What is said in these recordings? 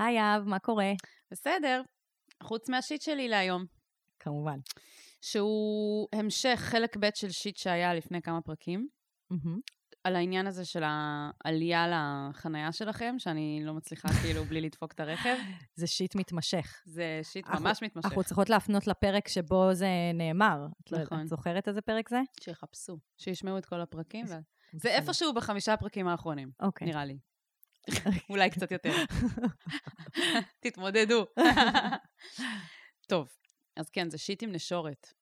היי אהב, מה קורה? בסדר, חוץ מהשיט שלי להיום, כמובן. שהוא המשך חלק ב' של שיט שהיה לפני כמה פרקים, מהמם. על העניין הזה של העלייה לחנייה שלכם, שאני לא מצליחה כאילו בלי לדפוק את הרכב. זה שיט מתמשך. זה שיט אנחנו- ממש מתמשך. אנחנו צריכות להפנות לפרק שבו זה נאמר. לא- נכון. את זוכרת איזה פרק זה? שיחפשו, שישמעו את כל הפרקים. זה- ו- זה איפשהו בחמישה הפרקים האחרונים, אוקיי. נראה לי. אולי קצת יותר. תתמודדו. טוב, אז כן, זה שיט עם נשורת.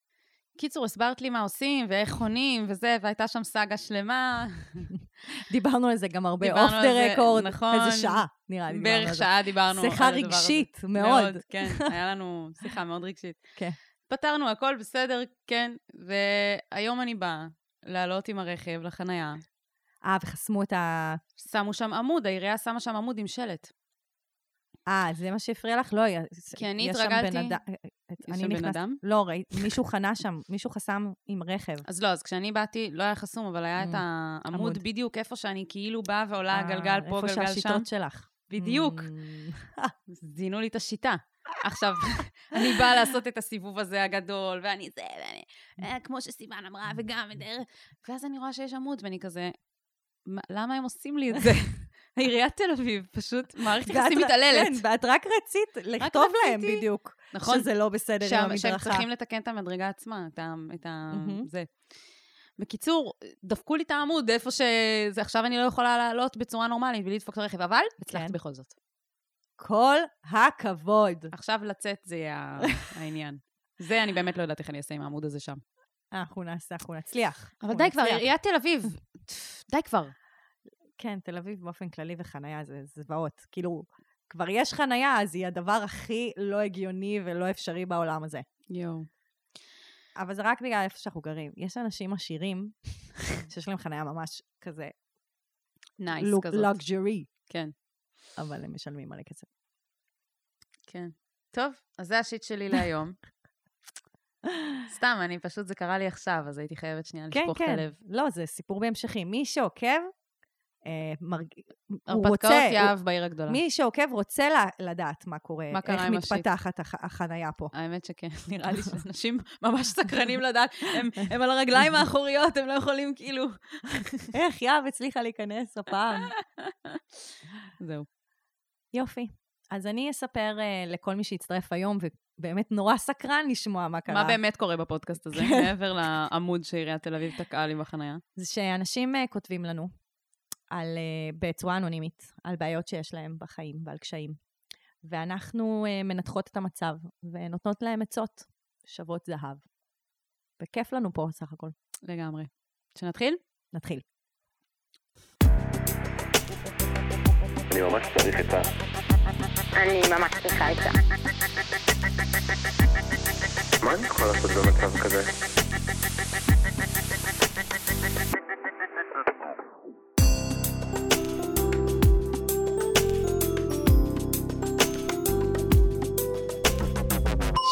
קיצור, הסברת לי מה עושים ואיך חונים וזה, והייתה שם סאגה שלמה. דיברנו על זה גם הרבה אוף דה רקורד. נכון. איזה שעה, נראה לי. דיברנו על בערך זה. שעה דיברנו על הדבר שיחה הזה. רגשית, מאוד. כן, היה לנו שיחה מאוד רגשית. כן. פתרנו הכל בסדר, כן, והיום אני באה לעלות עם הרכב לחנייה. אה, וחסמו את ה... שמו שם עמוד, העירייה שמה שם עמוד עם שלט. אה, זה מה שהפריע לך? לא, כי אני התרגלתי-. יש אני שם בן נכנס- אדם? לא, ראית, מישהו חנה שם, מישהו חסם עם רכב. אז לא, אז כשאני באתי, לא היה חסום, אבל היה את Mm, העמוד עמוד. בדיוק איפה שאני כאילו באה ועולה אה, גלגל פה, איפה גלגל שם. שהשיטות שלך. בדיוק. Mm, זינו לי את השיטה. עכשיו, אני באה לעשות את הסיבוב הזה הגדול, ואני זה, ואני... אה, כמו שסיוון אמרה, וגם... ואז אני רואה שיש עמוד, ואני כזה... "מה- למה הם עושים לי את זה? עיריית תל אביב, פשוט מערכת יחסים מתעללת. כן, ואת רק רצית לכתוב להם רציתי. בדיוק. נכון? שזה לא בסדר עם שם- המדרכה. שהם צריכים לתקן את המדרגה עצמה, את ה... את ה... מהמם. זה. בקיצור, דפקו לי את העמוד איפה שזה, עכשיו אני לא יכולה לעלות בצורה נורמלית בלי לדפוק את הרכב, אבל הצלחתי כן. בכל זאת. כל הכבוד. עכשיו לצאת זה יהיה העניין. זה אני באמת לא יודעת איך אני אעשה עם העמוד הזה שם. אנחנו נעשה, אנחנו נצליח. אבל די כבר. עיריית תל אביב, די כבר. כן, תל אביב באופן כללי וחנייה זה זוועות. כאילו, כבר יש חנייה, אז היא הדבר הכי לא הגיוני ולא אפשרי בעולם הזה. יואו. אבל זה רק בגלל איפה שאנחנו גרים. יש אנשים עשירים שיש להם חנייה ממש כזה nice lux- כזאת. luxury, כן, אבל הם משלמים מלא כסף. כן. טוב, אז זה השיט שלי להיום. סתם, אני פשוט, זה קרה לי עכשיו, אז הייתי חייבת שנייה כן, לשפוך את כן. הלב. לא, זה סיפור בהמשכי. מי שעוקב, אה, מרג... הוא הרפתקאות רוצה... הוא- יהב בעיר הגדולה. מי שעוקב רוצה ל- לדעת מה קורה, מה קרה איך. מתפתחת הח- החנייה פה. האמת שכן, נראה לי שאנשים ממש סקרנים לדעת, הם, הם על הרגליים האחוריות, הם לא יכולים כאילו... איך יהב הצליחה להיכנס הפעם? זהו. יופי. אז אני אספר uh, לכל מי שיצטרף היום, ובאמת נורא סקרן לשמוע מה קרה. מה באמת קורה בפודקאסט הזה, כן. מעבר לעמוד שעיריית תל אביב תקעה לי בחנייה? זה שאנשים uh, כותבים לנו, על, uh, בצורה אנונימית, על בעיות שיש להם בחיים ועל קשיים. ואנחנו uh, מנתחות את המצב, ונותנות להם עצות שוות זהב. וכיף לנו פה סך הכל. לגמרי. שנתחיל? נתחיל. אני ממש צריך עצה. אני ממש צריכה עצה. מה אני יכול לעשות במצב כזה?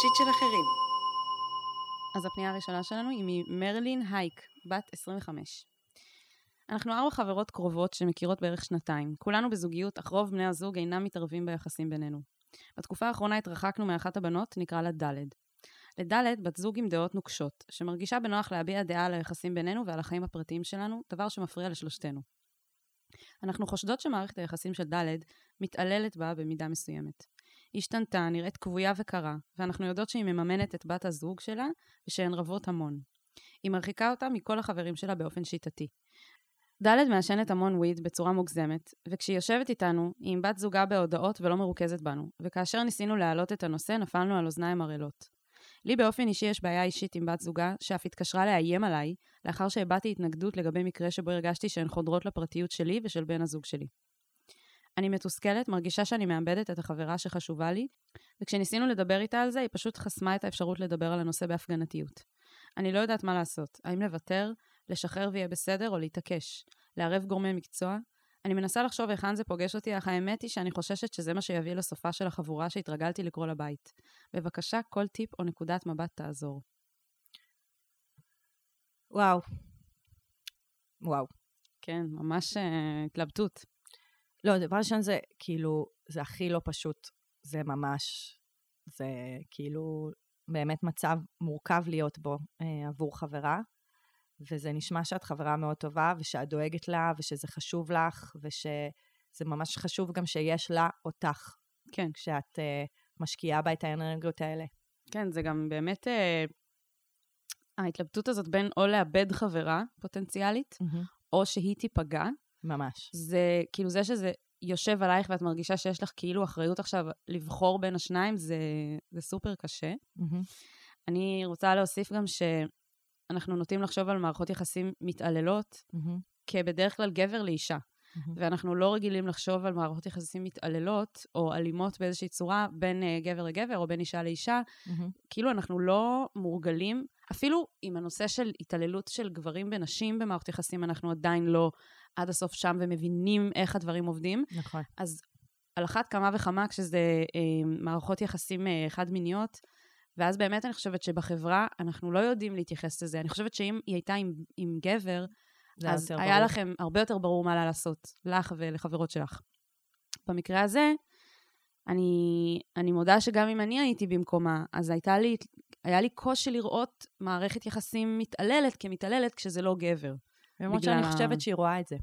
שיט של אחרים. אז הפנייה הראשונה שלנו היא ממרלין הייק, בת 25. אנחנו ארבע חברות קרובות שמכירות בערך שנתיים. כולנו בזוגיות, אך רוב בני הזוג אינם מתערבים ביחסים בינינו. בתקופה האחרונה התרחקנו מאחת הבנות, נקרא לה ד'. לד' בת זוג עם דעות נוקשות, שמרגישה בנוח להביע דעה על היחסים בינינו ועל החיים הפרטיים שלנו, דבר שמפריע לשלושתנו. אנחנו חושדות שמערכת היחסים של ד' מתעללת בה במידה מסוימת. היא השתנתה, נראית כבויה וקרה, ואנחנו יודעות שהיא מממנת את בת הזוג שלה, ושהן רבות המון. היא מרחיקה אותה מכל החברים שלה באופן שיטתי. ד' מעשנת המון וויד בצורה מוגזמת, וכשהיא יושבת איתנו, היא עם בת זוגה בהודעות ולא מרוכזת בנו, וכאשר ניסינו להעלות את הנושא, נפלנו על אוזניים ערלות. לי באופן אישי יש בעיה אישית עם בת זוגה, שאף התקשרה לאיים עליי, לאחר שהבעתי התנגדות לגבי מקרה שבו הרגשתי שהן חודרות לפרטיות שלי ושל בן הזוג שלי. אני מתוסכלת, מרגישה שאני מאבדת את החברה שחשובה לי, וכשניסינו לדבר איתה על זה, היא פשוט חסמה את האפשרות לדבר על הנושא בהפגנתיות. אני לא יודעת מה לעשות, האם לוותר, לשחרר ויהיה בסדר, או להתעקש, לערב גורמי מקצוע. אני מנסה לחשוב היכן זה פוגש אותי, אך האמת היא שאני חוששת שזה מה שיביא לסופה של החבורה שהתרגלתי לקרוא לבית. בבקשה, כל טיפ או נקודת מבט תעזור. וואו. וואו. כן, ממש uh, התלבטות. לא, דבר ראשון זה כאילו, זה הכי לא פשוט. זה ממש, זה כאילו באמת מצב מורכב להיות בו אה, עבור חברה, וזה נשמע שאת חברה מאוד טובה, ושאת דואגת לה, ושזה חשוב לך, ושזה ממש חשוב גם שיש לה אותך, כן. כשאת אה, משקיעה בה את האנרגיות האלה. כן, זה גם באמת אה, ההתלבטות הזאת בין או לאבד חברה פוטנציאלית, או שהיא תיפגע, ממש. זה כאילו זה שזה יושב עלייך ואת מרגישה שיש לך כאילו אחריות עכשיו לבחור בין השניים, זה, זה סופר קשה. אני רוצה להוסיף גם שאנחנו נוטים לחשוב על מערכות יחסים מתעללות כבדרך כלל גבר לאישה. ואנחנו לא רגילים לחשוב על מערכות יחסים מתעללות או אלימות באיזושהי צורה בין uh, גבר לגבר או בין אישה לאישה. כאילו אנחנו לא מורגלים, אפילו עם הנושא של התעללות של גברים בנשים במערכות יחסים, אנחנו עדיין לא עד הסוף שם ומבינים איך הדברים עובדים. נכון. אז על אחת כמה וכמה כשזה אה, מערכות יחסים אה, חד-מיניות, ואז באמת אני חושבת שבחברה אנחנו לא יודעים להתייחס לזה. אני חושבת שאם היא הייתה עם, עם גבר, אז היה ברור. לכם הרבה יותר ברור מה לה לעשות, לך ולחברות שלך. במקרה הזה, אני, אני מודה שגם אם אני הייתי במקומה, אז הייתה לי, היה לי קושי לראות מערכת יחסים מתעללת כמתעללת כשזה לא גבר. למרות בגלל שאני חושבת שהיא רואה את זה.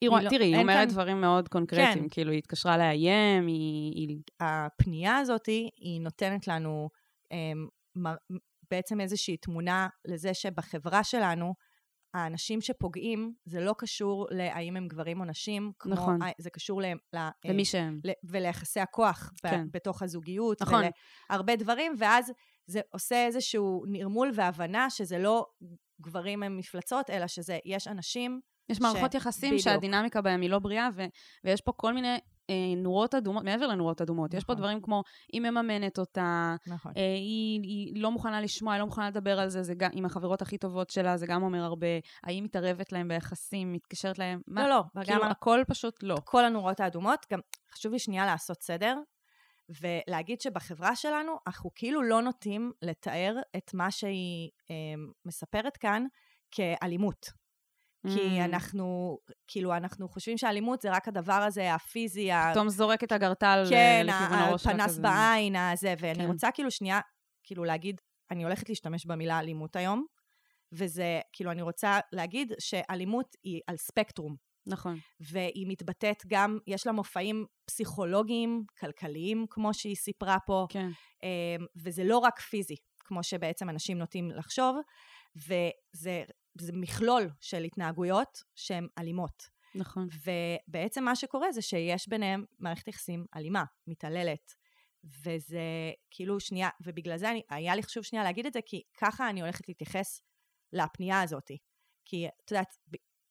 היא, רואה- לא- תראי, היא אומרת כאן- דברים מאוד קונקרטיים, כן. כאילו, היא התקשרה לאיים, היא... היא... הפנייה הזאת, היא נותנת לנו בעצם איזושהי תמונה לזה שבחברה שלנו, האנשים שפוגעים, זה לא קשור להאם הם גברים או נשים, כמו, נכון. זה קשור ל, ל, למי שהם. ל- וליחסי הכוח ב- כן. בתוך הזוגיות, נכון. ולהרבה דברים, ואז זה עושה איזשהו נרמול והבנה שזה לא גברים הם מפלצות, אלא שזה, יש אנשים, יש מערכות ש- יחסים בדיוק. שהדינמיקה בהם היא לא בריאה, ו... ויש פה כל מיני נורות אדומות, מעבר לנורות אדומות, יש פה נכון. דברים כמו, היא מממנת אותה, נכון. אה, היא, היא לא מוכנה לשמוע, היא לא מוכנה לדבר על זה, זה גם עם החברות הכי טובות שלה, זה גם אומר הרבה, האם מתערבת להם ביחסים, מתקשרת להם, מה? לא, לא, כאילו, ה- הכל פשוט לא. כל הנורות האדומות. גם חשוב לי שנייה לעשות סדר, ולהגיד שבחברה שלנו, אנחנו כאילו לא נוטים לתאר את מה שהיא אה, מספרת כאן כאלימות. כי Mm. אנחנו, כאילו, אנחנו חושבים שאלימות זה רק הדבר הזה, הפיזי, ה- פתאום זורק את הגרטל אה, כן, לכיוון הראש שלה הפנס כזה. בעין, הזה, ואני כן. רוצה כאילו שנייה, כאילו להגיד, אני הולכת להשתמש במילה אלימות היום, וזה, כאילו, אני רוצה להגיד שאלימות היא על ספקטרום. נכון. והיא מתבטאת גם, יש לה מופעים פסיכולוגיים, כלכליים, כמו שהיא סיפרה פה, כן. אמ, וזה לא רק פיזי, כמו שבעצם אנשים נוטים לחשוב, וזה זה מכלול של התנהגויות שהן אלימות. נכון. ובעצם מה שקורה זה שיש ביניהם מערכת יחסים אלימה, מתעללת. וזה כאילו שנייה, ובגלל זה אני, היה לי חשוב שנייה להגיד את זה, כי ככה אני הולכת להתייחס לפנייה הזאת. כי את יודעת,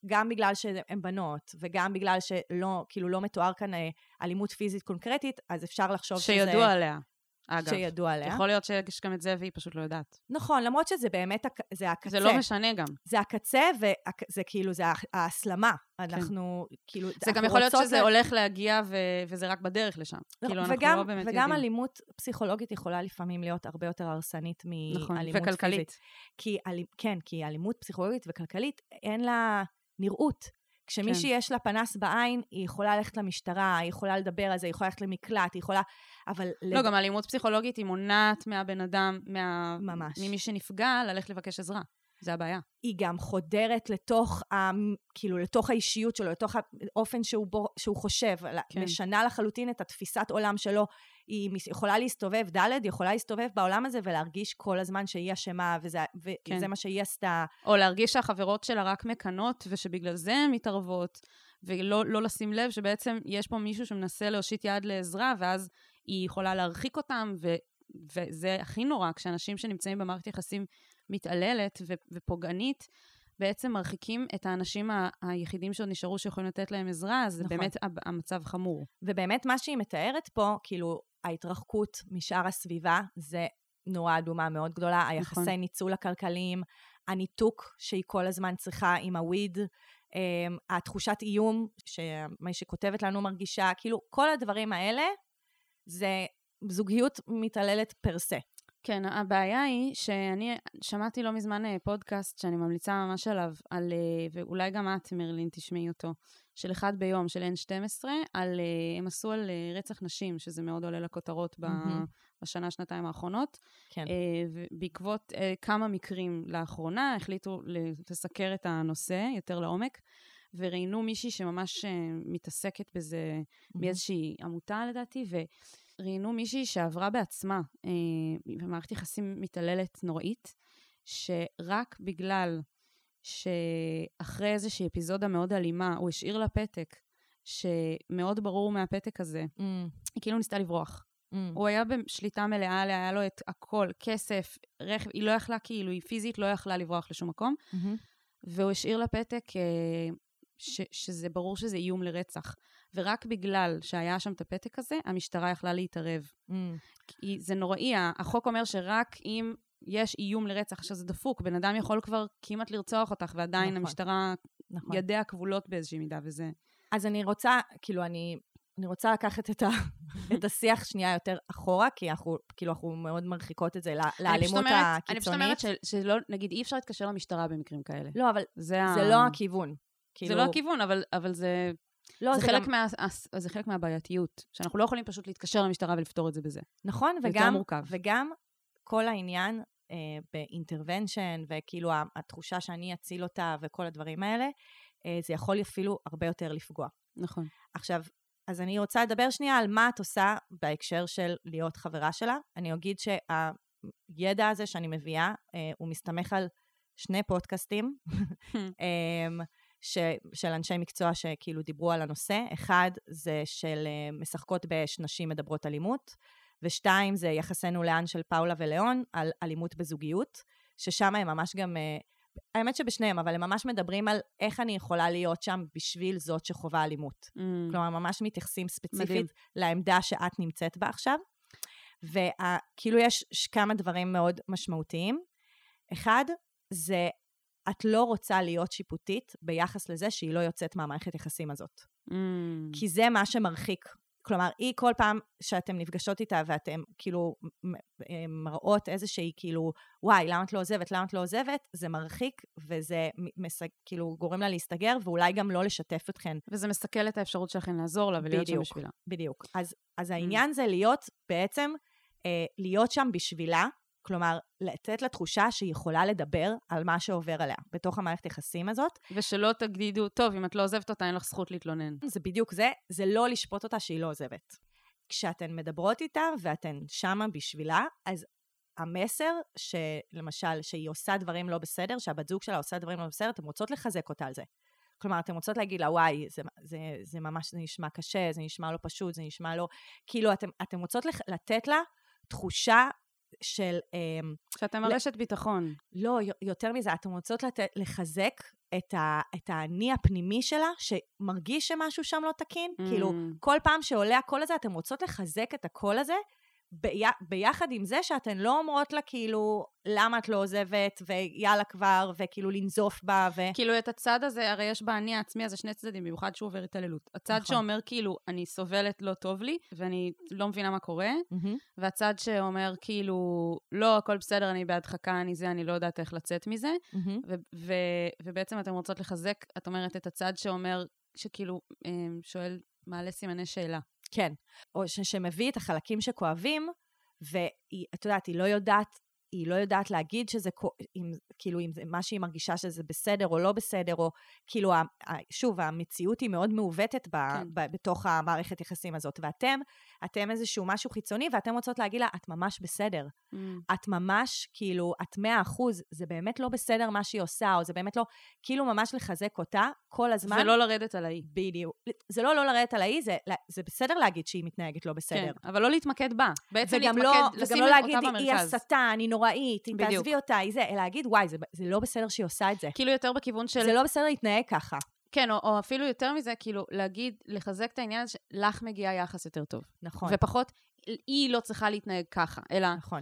גם בגלל שהן בנות, וגם בגלל שלא, כאילו לא מתואר כאן אה, אלימות פיזית קונקרטית, אז אפשר לחשוב שזה... שידוע עליה, אגב. שידוע עליה. יכול להיות שיש גם את זה והיא פשוט לא יודעת. נכון, למרות שזה באמת, זה הקצה. זה לא משנה גם. זה הקצה, וזה כאילו, זה ההסלמה. אנחנו, כאילו, כן. זה גם אנחנו יכול להיות שזה ל- הולך להגיע ו- וזה רק בדרך לשם. לא, כאילו, אנחנו וגם, לא באמת וגם יודעים. אלימות פסיכולוגית יכולה לפעמים להיות הרבה יותר הרסנית נכון, מאלימות וכלכלית. פיזית. כי, אל, כן, כי אלימות פסיכולוגית וכלכלית, אין לה נראות. כשמישהי כן. יש לה פנס בעין, היא יכולה ללכת למשטרה, היא יכולה לדבר על זה, היא יכולה ללכת למקלט, היא יכולה... אבל... לא, גם אלימות פסיכולוגית היא מונעת מהבן אדם, מה... ממש. ממי שנפגע, ללכת לבקש עזרה. זה הבעיה. היא גם חודרת לתוך, ה, כאילו, לתוך האישיות שלו, לתוך האופן שהוא, בו, שהוא חושב, כן. כן. משנה לחלוטין את התפיסת עולם שלו. היא יכולה להסתובב, ד' יכולה להסתובב בעולם הזה ולהרגיש כל הזמן שהיא אשמה, וזה, וזה כן. מה שהיא עשתה. או להרגיש שהחברות שלה רק מקנות, ושבגלל זה הן מתערבות, ולא לא לשים לב שבעצם יש פה מישהו שמנסה להושיט יד לעזרה, ואז היא יכולה להרחיק אותם, ו, וזה הכי נורא, כשאנשים שנמצאים במערכת יחסים מתעללת ו, ופוגענית, בעצם מרחיקים את האנשים ה- היחידים שעוד נשארו שיכולים לתת להם עזרה, אז נכון. באמת המצב חמור. ובאמת מה שהיא מתארת פה, כאילו, ההתרחקות משאר הסביבה, זה נורה אדומה מאוד גדולה, היחסי נכון. ניצול הכלכליים, הניתוק שהיא כל הזמן צריכה עם הוויד, אמ, התחושת איום שמי שכותבת לנו מרגישה, כאילו, כל הדברים האלה זה זוגיות מתעללת פר סה. כן, הבעיה היא שאני שמעתי לא מזמן אה, פודקאסט שאני ממליצה ממש עליו, על, אה, ואולי גם את, מרלין, תשמעי אותו, של אחד ביום, של N12, על, אה, הם עשו על רצח נשים, שזה מאוד עולה לכותרות מהמם. בשנה, שנתיים האחרונות. כן. ובעקבות אה, כמה מקרים לאחרונה, החליטו לסקר את הנושא יותר לעומק, וראיינו מישהי שממש מתעסקת בזה באיזושהי עמותה לדעתי, וראיינו מישהי שעברה בעצמה אה, במערכת יחסים מתעללת נוראית, שרק בגלל שאחרי איזושהי אפיזודה מאוד אלימה, הוא השאיר לה פתק, שמאוד ברור מהפתק הזה, Mm, היא כאילו ניסתה לברוח. mm. הוא היה בשליטה מלאה עליה, היה לו את הכל, כסף, רכב, היא לא יכלה כאילו, היא פיזית לא יכלה לברוח לשום מקום, מהמם. והוא השאיר לה פתק אה, ש, שזה ברור שזה איום לרצח. ורק בגלל שהיה שם את הפתק הזה, המשטרה יכלה להתערב. Mm, כי זה נוראי, ה- החוק אומר שרק אם יש איום לרצח, שזה דפוק, בן אדם יכול כבר כמעט לרצוח אותך, ועדיין נכון. המשטרה, נכון. ידיה כבולות באיזושהי מידה, וזה... אז אני רוצה, כאילו, אני, אני רוצה לקחת את, ה, את השיח שנייה יותר אחורה, כי אנחנו, כאילו, אנחנו מאוד מרחיקות את זה לאלימות אומרת- אני פשוט אומרת הקיצונית. ש- שלא, נגיד, אי אפשר להתקשר למשטרה במקרים כאלה. לא, אבל זה, ה... זה לא הכיוון. זה כאילו, לא הכיוון, אבל, אבל זה, לא, זה, זה חלק גם- מה, זה חלק מהבעייתיות, שאנחנו לא יכולים פשוט להתקשר למשטרה ולפתור את זה בזה. נכון, זה וגם. וגם כל העניין אה, באינטרוונשן, וכאילו התחושה שאני אציל אותה וכל הדברים האלה, אה, זה יכול אפילו הרבה יותר לפגוע. נכון. עכשיו, אז אני רוצה לדבר שנייה על מה את עושה בהקשר של להיות חברה שלה. אני אגיד שהידע הזה שאני מביאה, אה, הוא מסתמך על שני פודקאסטים אה, ש, של אנשי מקצוע שכאילו דיברו על הנושא. אחד זה של אה, משחקות באש נשים מדברות אלימות, ושתיים זה יחסנו לאן של פאולה וליאון על אלימות בזוגיות, ששם הם ממש גם... אה, האמת שבשניהם, אבל הם ממש מדברים על איך אני יכולה להיות שם בשביל זאת שחווה אלימות. Mm. כלומר, ממש מתייחסים ספציפית מדהים. לעמדה שאת נמצאת בה עכשיו. וכאילו יש כמה דברים מאוד משמעותיים. אחד, זה את לא רוצה להיות שיפוטית ביחס לזה שהיא לא יוצאת מהמערכת יחסים הזאת. Mm. כי זה מה שמרחיק. כלומר, היא כל פעם שאתם נפגשות איתה ואתם כאילו מ- מראות איזושהי כאילו, וואי, למה את לא עוזבת, למה את לא עוזבת, זה מרחיק וזה מס- כאילו גורם לה להסתגר ואולי גם לא לשתף אתכן וזה מסכל את האפשרות שלכם לעזור לה ולהיות שם בדיוק. בשבילה. בדיוק. אז, אז העניין זה להיות בעצם, אה, להיות שם בשבילה, כלומר, לתת לה תחושה שהיא יכולה לדבר על מה שעובר עליה בתוך המערכת יחסים הזאת. ושלא תגידו, טוב, אם את לא עוזבת אותה, אין לך זכות להתלונן. זה בדיוק זה, זה לא לשפוט אותה שהיא לא עוזבת. כשאתן מדברות איתה ואתן שמה בשבילה, אז המסר שלמשל, שהיא עושה דברים לא בסדר, שהבת זוג שלה עושה דברים לא בסדר, אתן רוצות לחזק אותה על זה. כלומר, אתן רוצות להגיד לה, וואי, זה, זה, זה ממש זה נשמע קשה, זה נשמע לא פשוט, זה נשמע לא... כאילו, אתן, אתן רוצות לתת לה תחושה של... אמ, שאתם על רשת ביטחון. לא, יותר מזה, אתן רוצות לתת, לחזק את, ה, את האני הפנימי שלה, שמרגיש שמשהו שם לא תקין. Mm. כאילו, כל פעם שעולה הקול הזה, אתן רוצות לחזק את הקול הזה, בי, ביחד עם זה שאתן לא אומרות לה, כאילו, למה את לא עוזבת, ויאללה כבר, וכאילו לנזוף בה, ו... כאילו, את הצד הזה, הרי יש באני העצמי הזה שני צדדים, במיוחד שהוא עובר התעללות. הצד נכון. שאומר, כאילו, אני סובלת, לא טוב לי, ואני לא מבינה מה קורה, מהמם. והצד שאומר, כאילו, לא, הכל בסדר, אני בהדחקה, אני זה, אני לא יודעת איך לצאת מזה. מהמם. ו- ו- ובעצם אתן רוצות לחזק, את אומרת, את הצד שאומר, שכאילו, אמ, שואל, מעלה סימני שאלה. כן. או ש, שמביא את החלקים שכואבים, ואת יודעת, היא לא יודעת, היא לא יודעת להגיד שזה, אם, כאילו, אם זה מה שהיא מרגישה שזה בסדר או לא בסדר, או כאילו, שוב, המציאות היא מאוד מעוותת ב, כן. ב, בתוך המערכת יחסים הזאת, ואתם, אתם איזשהו משהו חיצוני, ואתם רוצות להגיד לה, את ממש בסדר. את ממש, כאילו, את מאה אחוז, זה באמת לא בסדר מה שהיא עושה, או זה באמת לא, כאילו ממש לחזק אותה כל הזמן. ולא לרדת על האי. בדיוק. זה לא לא לרדת על האי, זה, זה בסדר להגיד שהיא מתנהגת לא בסדר. כן, אבל לא להתמקד בה. בעצם להתמקד, לא, לשים וגם לא להגיד, אותה היא במרכז. הסתה, אני נוראית, אם בדיוק. תעזבי אותה, היא זה, אלא להגיד, וואי, זה, זה לא בסדר שהיא עושה את זה. כאילו יותר בכיוון של... זה לא בסדר להתנהג ככה. כן, או, או אפילו יותר מזה, כאילו, להגיד, לחזק את העניין שלך מגיע יחס יותר טוב. נכון, ופחות, היא לא צריכה להתנהג ככה, אלא נכון,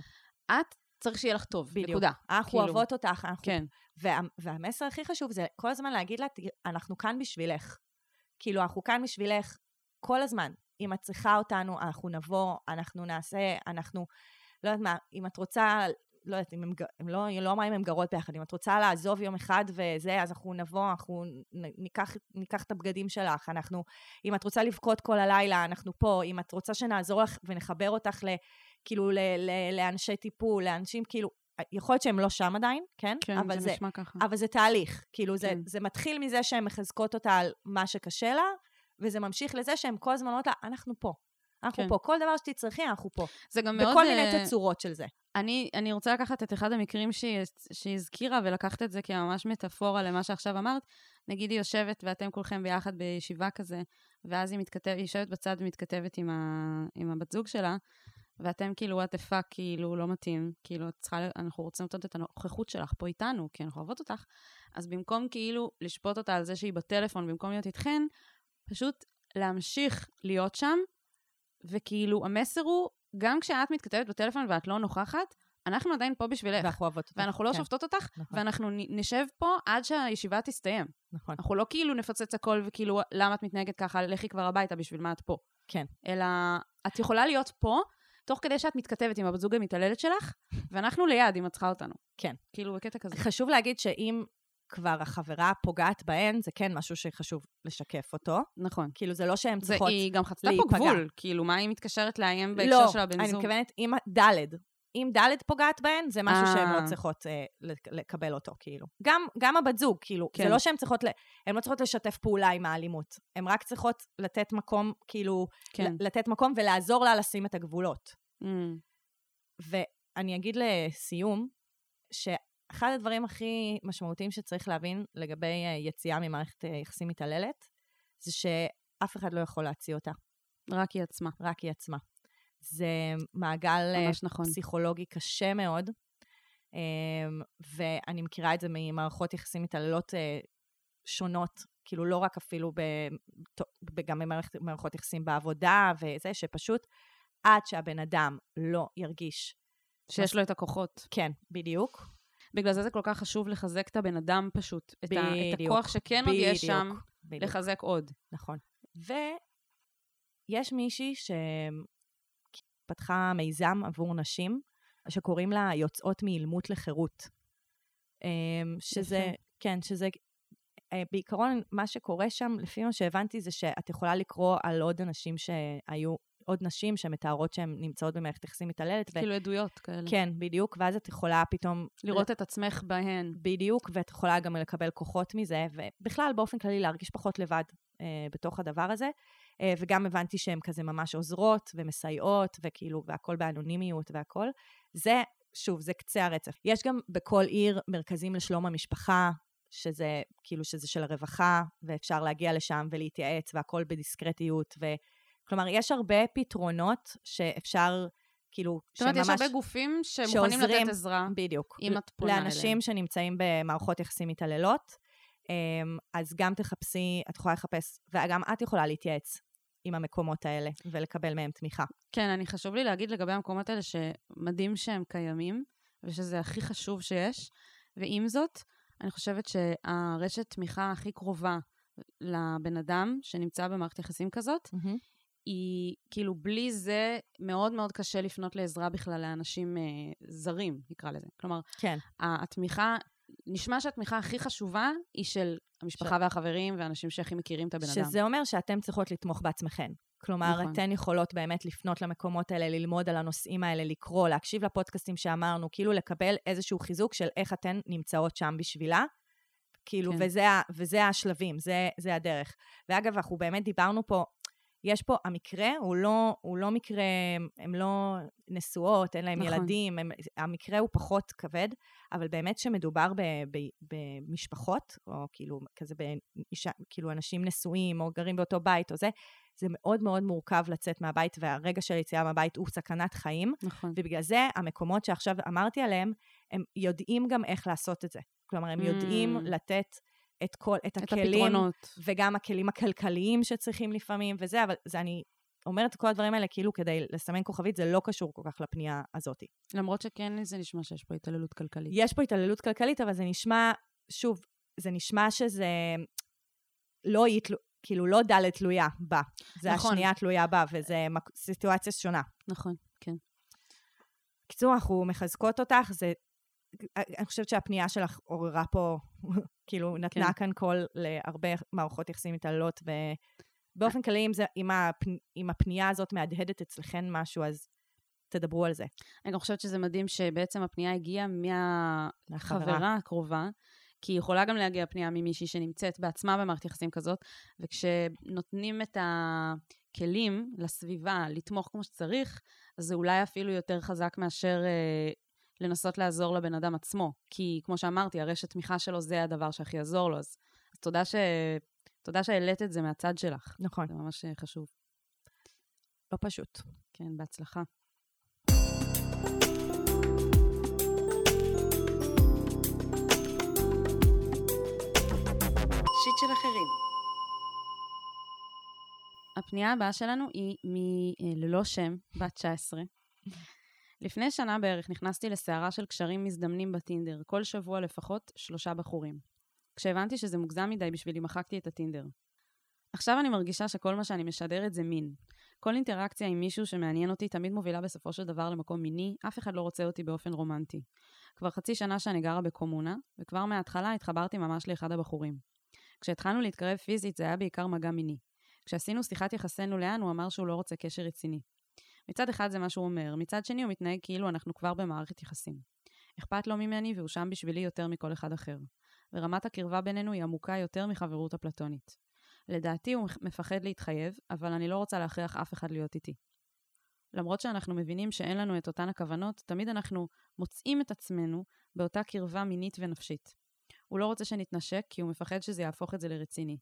את צריך שיהיה לך טוב, בדיוק. נקודה. אנחנו כאילו. אוהבות אותך, אנחנו... כן. וה, והמסר הכי חשוב זה כל הזמן להגיד לה, "תראי, אנחנו כאן בשבילך. כאילו, אנחנו כאן בשבילך כל הזמן. אם את צריכה אותנו, אנחנו נבוא, אנחנו נעשה, אנחנו... לא יודעת מה, אם את רוצה, לא יודעת, אם הם, הם לא, לא אמרה אם הם גרות ביחד, אם את רוצה לעזוב יום אחד וזה, אז אנחנו נבוא, אנחנו ניקח, ניקח את הבגדים שלך, אנחנו, אם את רוצה לבכות כל הלילה, אנחנו פה, אם את רוצה שנעזור לך ונחבר אותך ל, כאילו, ל, ל, לאנשי טיפול, לאנשים, כאילו, יכול להיות שהם לא שם עדיין, כן? כן, אבל זה נשמע ככה. אבל זה תהליך. כאילו, זה, כן. זה מתחיל מזה שהן מחזקות אותה על מה שקשה לה, וזה ממשיך לזה שהן כל הזמן אומרות לה, אנחנו פה. אנחנו כן. פה. כל דבר שתצטרכי, אנחנו פה. זה גם מאוד... בכל מיני אה, תצורות של זה. אני, אני רוצה לקחת את אחד המקרים שהיא, שהיא הזכירה ולקחת את זה כממש מטאפורה למה שעכשיו אמרת. נגיד היא יושבת ואתם כולכם ביחד בישיבה כזה, ואז היא מתכתבת, היא יושבת בצד ומתכתבת עם, ה, עם הבת זוג שלה, ואתם כאילו, what the fuck, כאילו, לא מתאים. כאילו, את צריכה, אנחנו רוצים לתת את הנוכחות שלך פה איתנו, כי אנחנו אוהבות אותך. אז במקום כאילו לשפוט אותה על זה שהיא בטלפון, במקום להיות איתכן, פשוט להמשיך להיות שם, וכאילו, המסר הוא, גם כשאת מתכתבת בטלפון ואת לא נוכחת, אנחנו עדיין פה בשבילך. ואנחנו אוהבות אותך. ואנחנו לא כן, שופטות אותך, נכון. ואנחנו נשב פה עד שהישיבה תסתיים. נכון. אנחנו לא כאילו נפוצץ הכל וכאילו, למה את מתנהגת ככה, לכי כבר הביתה, בשביל מה את פה. כן. אלא, את יכולה להיות פה, תוך כדי שאת מתכתבת עם הבת זוג המתעללת שלך, ואנחנו ליד, אם את צריכה אותנו. כן. כאילו, בקטע כזה. חשוב להגיד שאם כבר החברה פוגעת בהן, זה כן משהו שחשוב לשקף אותו. נכון. כאילו, זה לא שהן צריכות... היא גם חצתה פה להיפגע. גבול, כאילו, מה היא מתקשרת לאיים בהקשר לא, של הבן אני זוג? מתכוונת, אם ד', אם ד' פוגעת בהן, זה משהו שהן אה. לא צריכות אה, לק- לקבל אותו, כאילו. גם, גם הבת זוג, כאילו, כן. זה לא שהן צריכות, הן לא צריכות לשתף פעולה עם האלימות. הן רק צריכות לתת מקום, כאילו, כן. לתת מקום ולעזור לה לשים את הגבולות. Mm, ואני אגיד לסיום, שאחד הדברים הכי משמעותיים שצריך להבין לגבי אה, יציאה ממערכת אה, יחסים מתעללת, זה שאף אחד לא יכול להציע אותה, רק היא עצמה. רק היא עצמה. זה מעגל אה, נכון. פסיכולוגי קשה מאוד, אמ, ואני מכירה את זה ממערכות יחסים מתעללות שונות, כאילו לא רק אפילו ב, ב- גם במערכות יחסים בעבודה וזה, שפשוט עד שהבן אדם לא ירגיש, שיש לו את הכוחות. כן, בדיוק, בגלל זה זה כל כך חשוב לחזק את הבן אדם פשוט. את, ה, את הכוח שכן עוד יש שם, בדיוק. לחזק עוד. נכון. ויש מישהי שפתחה מיזם עבור נשים, שקוראים לה יוצאות מאילמות לחירות. אמ, שזה. כן, שזה, אה, בעיקרון, מה שקורה שם, לפי מה שהבנתי, זה שאת יכולה לקרוא על עוד אנשים שהיו, עוד נשים שמתארות שהן נמצאות במערכת יחסים מתעללת. ו- כאילו עדויות כאלה. כן, בדיוק, ואז את יכולה פתאום... לראות את עצמך בהן. בדיוק, ואת יכולה גם לקבל כוחות מזה, ובכלל, באופן כללי, להרגיש פחות לבד אה, בתוך הדבר הזה. אה, וגם הבנתי שהן כזה ממש עוזרות ומסייעות, וכאילו, והכל באנונימיות והכל. זה, שוב, זה קצה הרצף. יש גם בכל עיר מרכזים לשלום המשפחה, שזה כאילו שזה של הרווחה, ואפשר להגיע לשם ולהתייעץ, והכל בדיסקרטיות. ו... כלומר, יש הרבה פתרונות שאפשר, כאילו, זאת אומרת, יש הרבה גופים שמוכנים שעוזרים, לתת עזרה. בדיוק. אם את פונה לאנשים אליהם. שנמצאים במערכות יחסים מתעללות. אמ, אז גם תחפשי, את יכולה לחפש, וגם את יכולה להתייעץ עם המקומות האלה ולקבל מהם תמיכה. כן, אני חשוב לי להגיד לגבי המקומות האלה שמדהים שהם קיימים, ושזה הכי חשוב שיש, ועם זאת, אני חושבת שהרשת תמיכה הכי קרובה לבן אדם שנמצא במערכת יחסים כזאת, היא כאילו בלי זה מאוד מאוד קשה לפנות לעזרה בכלל לאנשים אה, זרים, נקרא לזה. כלומר, כן. התמיכה, נשמע שהתמיכה הכי חשובה היא של המשפחה והחברים והאנשים שהכי מכירים את הבן אדם. שזה אומר שאתן צריכות לתמוך בעצמכן. כלומר, נכון. אתן יכולות באמת לפנות למקומות האלה, ללמוד על הנושאים האלה, לקרוא, להקשיב לפודקאסטים שאמרנו, כאילו לקבל איזשהו חיזוק של איך אתן נמצאות שם בשבילה. כאילו, כן. וזה, וזה השלבים, זה, זה הדרך. ואגב, אנחנו באמת דיברנו פה, יש פה, המקרה הוא לא, הוא לא מקרה, הן לא נשואות, אין להן נכון. ילדים, הם, המקרה הוא פחות כבד, אבל באמת שמדובר ב, ב, במשפחות, או כאילו כזה באישה, כאילו אנשים נשואים, או גרים באותו בית, או זה, זה מאוד מאוד מורכב לצאת מהבית, והרגע של היציאה מהבית הוא סכנת חיים, נכון. ובגלל זה המקומות שעכשיו אמרתי עליהם, הם יודעים גם איך לעשות את זה. כלומר, הם יודעים Mm. לתת את כל, את את הכלים, הפתרונות. וגם הכלים הכלכליים שצריכים לפעמים, וזה, אבל זה אני אומרת את כל הדברים האלה כאילו כדי לסמן כוכבית, זה לא קשור כל כך לפנייה הזאת. למרות שכן זה נשמע שיש פה התעללות כלכלית. יש פה התעללות כלכלית, אבל זה נשמע, שוב, זה נשמע שזה לא תלו- כאילו לא ד' תלויה בה. זה נכון. השנייה תלויה בה, וזה מק- סיטואציה שונה. נכון, כן. בקיצור, אנחנו מחזקות אותך, זה... אני חושבת שהפנייה שלך עוררה פה, כאילו, נתנה כן. כאן קול להרבה מערכות יחסים מתעללות, ובאופן כללי, אם, זה, אם, הפ, אם הפנייה הזאת מהדהדת אצלכן משהו, אז תדברו על זה. אני גם חושבת שזה מדהים שבעצם הפנייה הגיעה מהחברה. מהחברה הקרובה, כי היא יכולה גם להגיע פנייה ממישהי שנמצאת בעצמה במערכת יחסים כזאת, וכשנותנים את הכלים לסביבה לתמוך כמו שצריך, אז זה אולי אפילו יותר חזק מאשר אה, לנסות לעזור לבן אדם עצמו. כי כמו שאמרתי, הרשת תמיכה שלו זה הדבר שהכי יעזור לו, אז, אז תודה, ש... תודה שהעלית את זה מהצד שלך. נכון, זה ממש אה, חשוב. לא פשוט. כן, בהצלחה. שיט של אחרים. הפנייה הבאה שלנו היא מללא שם, בת 19. לפני שנה בערך נכנסתי לסערה של קשרים מזדמנים בטינדר, כל שבוע לפחות שלושה בחורים. כשהבנתי שזה מוגזם מדי בשבילי, מחקתי את הטינדר. עכשיו אני מרגישה שכל מה שאני משדרת זה מין. כל אינטראקציה עם מישהו שמעניין אותי תמיד מובילה בסופו של דבר למקום מיני, אף אחד לא רוצה אותי באופן רומנטי. כבר חצי שנה שאני גרה בקומונה, וכבר מההתחלה התחברתי ממש לאחד הבחורים. כשהתחלנו להתקרב פיזית זה היה בעיקר מגע מיני. כשעשינו שיחת יחסינו לאן, הוא אמר שהוא לא רוצה קשר רציני. מצד אחד זה מה שהוא אומר, מצד שני הוא מתנהג כאילו אנחנו כבר במערכת יחסים. אכפת לו ממני והוא שם בשבילי יותר מכל אחד אחר. ורמת הקרבה בינינו היא עמוקה יותר מחברות הפלטונית. לדעתי הוא מפחד להתחייב, אבל אני לא רוצה להכריח אף אחד להיות איתי. למרות שאנחנו מבינים שאין לנו את אותן הכוונות, תמיד אנחנו מוצאים את עצמנו באותה קרבה מינית ונפשית. הוא לא רוצה שנתנשק כי הוא מפחד שזה יהפוך את זה לרציני.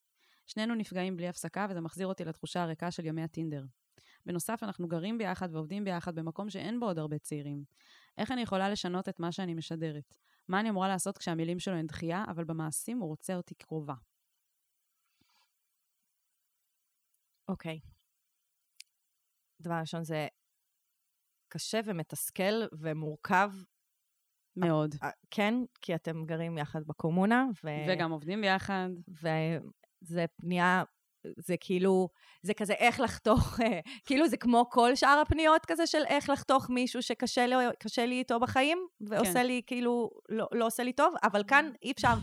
שנינו נפגעים בלי הפסקה וזה מחזיר אותי לתחושה הריקה של ימי הטינדר. בנוסף, אנחנו גרים ביחד ועובדים ביחד במקום שאין בו עוד הרבה צעירים. איך אני יכולה לשנות את מה שאני משדרת? מה אני אמורה לעשות כשהמילים שלו הן דחייה, אבל במעשים הוא רוצה אותי קרובה? אוקיי. דבר ראשון, זה קשה ומתסכל ומורכב, מאוד. אה, כן, כי אתם גרים יחד בקומונה, ו... וגם עובדים ביחד. וזה פנייה, זה כאילו, זה כזה איך לחתוך, כאילו זה כמו כל שאר הפניות כזה של איך לחתוך מישהו שקשה לי, לי איתו בחיים, ועושה כן. לי כאילו, לא, לא עושה לי טוב, אבל כאן אי אפשר.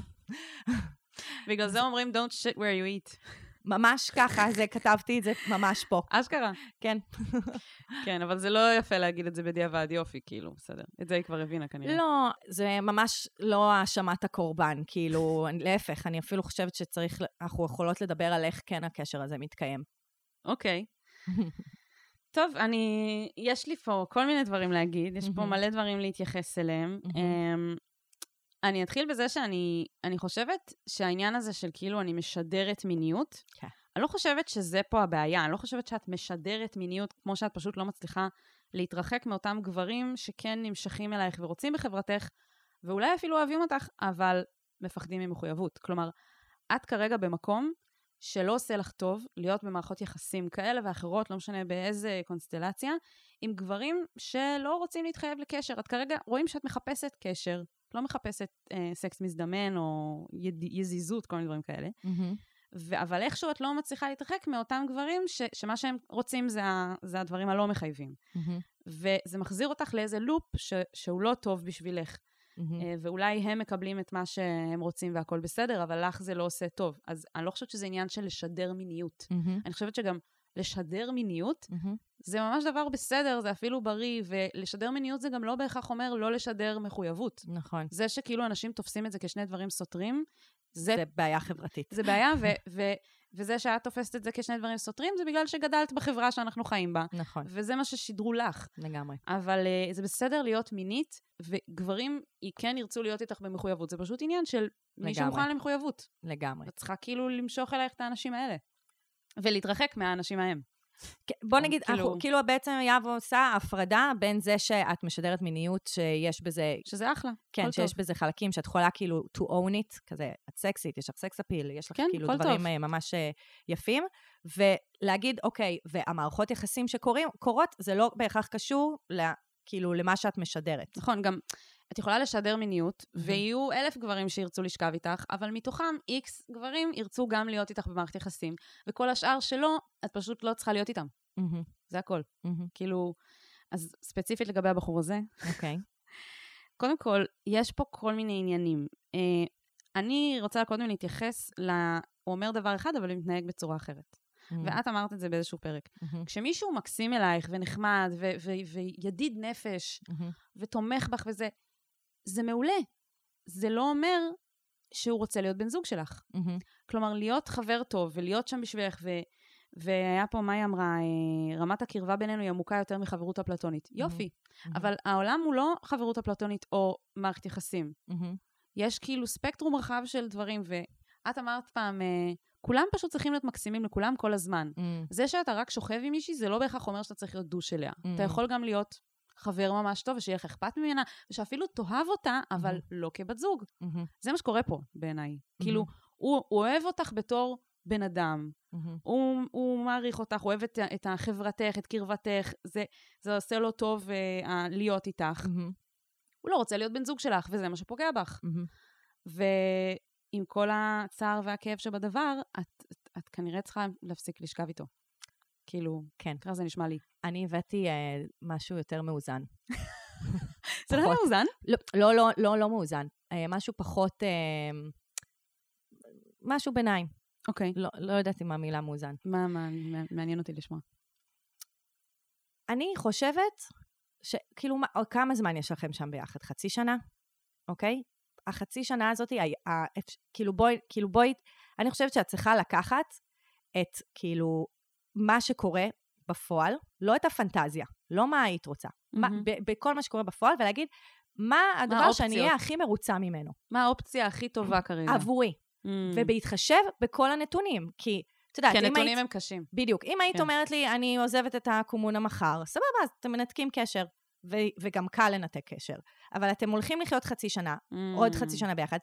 בגלל זה אומרים don't shit where you eat. ממש ככה, זה כתבתי את זה ממש פה. אשכרה. כן. כן, אבל זה לא יפה להגיד את זה בדיעבד, יופי, כאילו, בסדר. את זה היא כבר הבינה כנראה. לא, זה ממש לא האשמת הקורבן, כאילו, להפך, אני אפילו חושבת שצריך, אנחנו יכולות לדבר על איך כן הקשר הזה מתקיים. אוקיי. טוב, אני... יש לי פה כל מיני דברים להגיד, יש פה. מלא דברים להתייחס אליהם. אני אתחיל בזה שאני אני חושבת שהעניין הזה של כאילו אני משדרת מיניות, כן. אני לא חושבת שזה פה הבעיה, אני לא חושבת שאת משדרת מיניות כמו שאת פשוט לא מצליחה להתרחק מאותם גברים שכן נמשכים אלייך ורוצים בחברתך, ואולי אפילו אוהבים אותך, אבל מפחדים ממחויבות. כלומר, את כרגע במקום שלא עושה לך טוב להיות במערכות יחסים כאלה ואחרות, לא משנה באיזה קונסטלציה, עם גברים שלא רוצים להתחייב לקשר. את כרגע, רואים שאת מחפשת קשר, לא מחפשת אה, סקס מזדמן או יד, יזיזות, כל מיני דברים כאלה. ו- אבל איכשהו את לא מצליחה להתרחק מאותם גברים ש- שמה שהם רוצים זה, ה- זה הדברים הלא מחייבים. וזה מחזיר אותך לאיזה לופ ש- שהוא לא טוב בשבילך. אה, ואולי הם מקבלים את מה שהם רוצים והכל בסדר, אבל לך זה לא עושה טוב. אז אני לא חושבת שזה עניין של לשדר מיניות. אני חושבת שגם לשדר מיניות זה ממש דבר בסדר, זה אפילו בריא, ולשדר מיניות זה גם לא בהכרח אומר לא לשדר מחויבות. נכון. זה שכאילו אנשים תופסים את זה כשני דברים סותרים, זה, זה בעיה חברתית. זה בעיה, ו- ו- וזה שאת תופסת את זה כשני דברים סותרים, זה בגלל שגדלת בחברה שאנחנו חיים בה. נכון, וזה מה ששידרו לך. לגמרי. אבל uh, זה בסדר להיות מינית, וגברים כן ירצו להיות איתך במחויבות. זה פשוט עניין של מי. שמוכן למחויבות. לגמרי. את צריכה כאילו למשוך אלייך את האנשים האלה. ולהתרחק מהאנשים ההם. כן, בוא נגיד, כאילו- אנחנו, כאילו בעצם יהב עושה הפרדה בין זה שאת משדרת מיניות שיש בזה, שזה אחלה. כן, שיש טוב. בזה חלקים שאת יכולה כאילו to own it, כזה, את סקסית, יש לך סקס אפיל, יש לך כן, כאילו דברים טוב. אה, ממש אה, יפים, ולהגיד, אוקיי, והמערכות יחסים שקורות, זה לא בהכרח קשור, ל, כאילו, למה שאת משדרת. נכון, גם את יכולה לשדר מיניות. ויהיו אלף גברים שירצו לשכב איתך, אבל מתוכם איקס גברים ירצו גם להיות איתך במערכת יחסים, וכל השאר שלא, את פשוט לא צריכה להיות איתם. זה הכל. כאילו, אז ספציפית לגבי הבחור הזה, אוקיי. קודם כל, יש פה כל מיני עניינים. אה, אני רוצה קודם להתייחס ל... הוא אומר דבר אחד, אבל הוא מתנהג בצורה אחרת. Mm. ואת אמרת את זה באיזשהו פרק. מהמם, כשמישהו מקסים אלייך ונחמד ו- ו- וידיד נפש מהמם, ותומך בך וזה, זה מעולה. זה לא אומר שהוא רוצה להיות בן זוג שלך. מהמם. כלומר, להיות חבר טוב ולהיות שם בשבילך, ו... והיה פה, מה היא אמרה? אה, רמת הקרבה בינינו היא עמוקה יותר מחברות אפלטונית. יופי. מהמם. אבל העולם הוא לא חברות אפלטונית או מערכת יחסים. מהמם, יש כאילו ספקטרום רחב של דברים, ואת אמרת פעם, אה, כולם פשוט צריכים להיות מקסימים לכולם כל הזמן. מהמם. זה שאתה רק שוכב עם מישהי, זה לא בהכרח אומר שאתה צריך להיות דוש אליה. Mm. אתה יכול גם להיות חבר ממש טוב, ושיהיה לך אכפת ממנה, ושאפילו תאהב אותה, אבל Mhm. לא כבת זוג. מהמם, זה מה שקורה פה, בעיניי. כאילו, הוא, הוא אוהב אותך בתור בן אדם, מהמם. הוא, הוא מעריך אותך, הוא אוהב את, את החברתך, את קרבתך, זה, זה עושה לו טוב uh, להיות איתך. מהמם, הוא לא רוצה להיות בן זוג שלך, וזה מה שפוגע בך. מהמם. ועם כל הצער והכאב שבדבר, את, את, את כנראה צריכה להפסיק לשכב איתו. כאילו, כן. ככה זה נשמע לי. אני הבאתי אה, משהו יותר מאוזן. זה לא. מאוזן? לא, לא, לא, לא, לא מאוזן. אה, משהו פחות... אה, משהו ביניים. אוקיי. לא, לא יודעת אם המילה מאוזן. מה, מה, מע- מעניין אותי לשמוע. אני חושבת שכאילו, מה- או כמה זמן יש לכם שם ביחד? חצי שנה? אוקיי? החצי שנה הזאת, ה- ה- אפ- כאילו בואי, כאילו בואי, אני חושבת שאת צריכה לקחת את כאילו מה שקורה בפועל, לא את הפנטזיה, לא מה היית רוצה, מה, מהמם. ב- בכל מה שקורה בפועל, ולהגיד מה הדבר שאני האופציות? אהיה הכי מרוצה ממנו, מה האופציה הכי טובה כרגע? עבורי, Mm. ובהתחשב בכל הנתונים, כי, את יודעת, כי היית... הנתונים הם קשים. בדיוק. אם היית כן. אומרת לי, אני עוזבת את הקומונה מחר, סבבה, אז אתם מנתקים קשר, ו- וגם קל לנתק קשר. אבל אתם הולכים לחיות חצי שנה, עוד Mm. חצי שנה ביחד.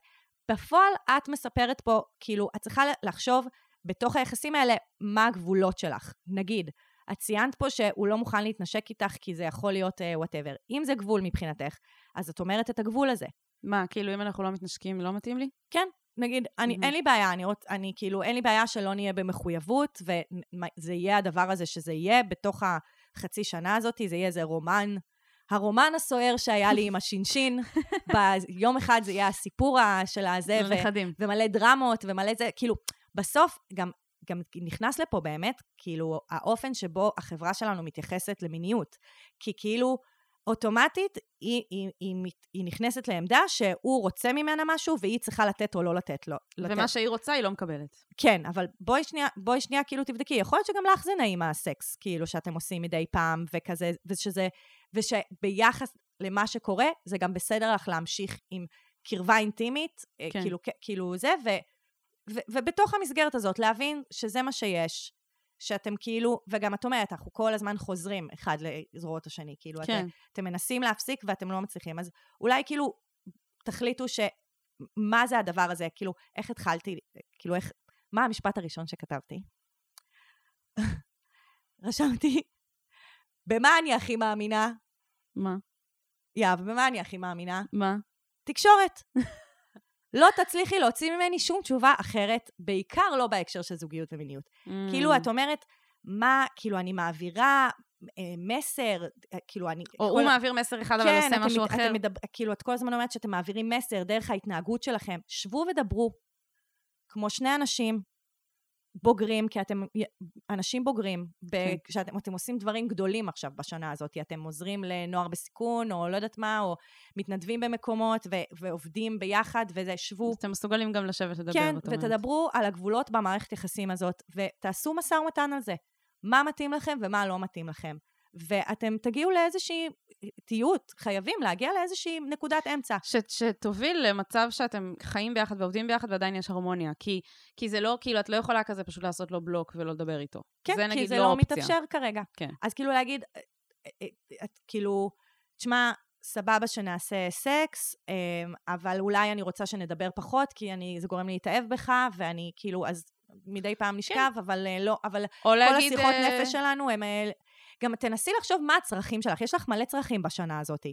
בפועל, את מספרת פה, כאילו, את צריכה לחשוב בתוך היחסים האלה, מה הגבולות שלך. נגיד, את ציינת פה שהוא לא מוכן להתנשק איתך כי זה יכול להיות וואטאבר. Uh, אם זה גבול מבחינתך, אז את אומרת את הגבול הזה. מה, כאילו, אם אנחנו לא מתנשקים, לא מתאים לי? נגיד, אני, מהמם. אין לי בעיה, אני, רוצ, אני כאילו, אין לי בעיה שלא נהיה במחויבות, וזה יהיה הדבר הזה שזה יהיה בתוך החצי שנה הזאת, זה יהיה איזה רומן, הרומן הסוער שהיה לי עם השינשין, ביום אחד זה יהיה הסיפור של הזה, ו. ומלא דרמות, ומלא זה, כאילו, בסוף גם, גם נכנס לפה באמת, כאילו, האופן שבו החברה שלנו מתייחסת למיניות. כי כאילו, אוטומטית היא, היא, היא, היא נכנסת לעמדה שהוא רוצה ממנה משהו והיא צריכה לתת או לא לתת לו. לתת. ומה שהיא רוצה, היא לא מקבלת. כן, אבל בואי שנייה, בואי שנייה כאילו תבדקי, יכול להיות שגם לך זה נעים הסקס, כאילו, שאתם עושים מדי פעם, וכזה, ושזה, ושביחס למה שקורה, זה גם בסדר לך להמשיך עם קרבה אינטימית, כן. כן. כאילו, כאילו זה, ו, ו, ובתוך המסגרת הזאת, להבין שזה מה שיש, שאתם כאילו, וגם את אומרת, אנחנו כל הזמן חוזרים אחד לזרועות השני, כאילו, כן. אתם, אתם מנסים להפסיק ואתם לא מצליחים, אז אולי כאילו תחליטו ש... מה זה הדבר הזה? כאילו, איך התחלתי, כאילו, איך, מה המשפט הראשון שכתבתי? רשמתי, במה אני הכי מאמינה? מה? יאב, במה אני הכי מאמינה? מה? תקשורת. לא תצליחי להוציא ממני שום תשובה אחרת, בעיקר לא בהקשר של זוגיות ומיניות. כאילו, Mm. את אומרת, מה, כאילו, אני מעבירה אה, מסר, אה, כאילו, אני... או כל- הוא מעביר מסר אחד, אבל עושה כן, משהו מת- אחר. מדבר, כאילו, את כל הזמן אומרת שאתם מעבירים מסר דרך ההתנהגות שלכם. שבו ודברו, כמו שני אנשים בוגרים, כי אתם אנשים בוגרים, כן. כשאתם אתם עושים דברים גדולים עכשיו בשנה הזאת. אתם עוזרים לנוער בסיכון, או לא יודעת מה, או מתנדבים במקומות, ו- ועובדים ביחד, וזה, שבו. אז אתם מסוגלים גם לשבת לדבר, כן, אומרת. ותדברו על הגבולות במערכת יחסים הזאת, ותעשו משא ומתן על זה. מה מתאים לכם ומה לא מתאים לכם. ואתם תגיעו לאיזושהי, תהיו, חייבים להגיע לאיזושהי נקודת אמצע. ש, שתוביל למצב שאתם חיים ביחד ועובדים ביחד ועדיין יש הרמוניה. כי, כי זה לא, כאילו, את לא יכולה כזה פשוט לעשות לו בלוק ולא לדבר איתו. כן, זה כי זה לא לא. מתאפשר כרגע. כן. אז כאילו להגיד, אה, אה, אה, את כאילו, תשמע, סבבה שנעשה סקס, אה, אבל אולי אני רוצה שנדבר פחות, כי אני, זה גורם לי להתאהב בך, ואני כאילו, אז מדי פעם נשכב, אבל אה, לא, אבל כל כן. להגיד... השיחות נפש שלנו הם... גם תנסי לחשוב מה הצרכים שלך. יש לך מלא צרכים בשנה הזאת.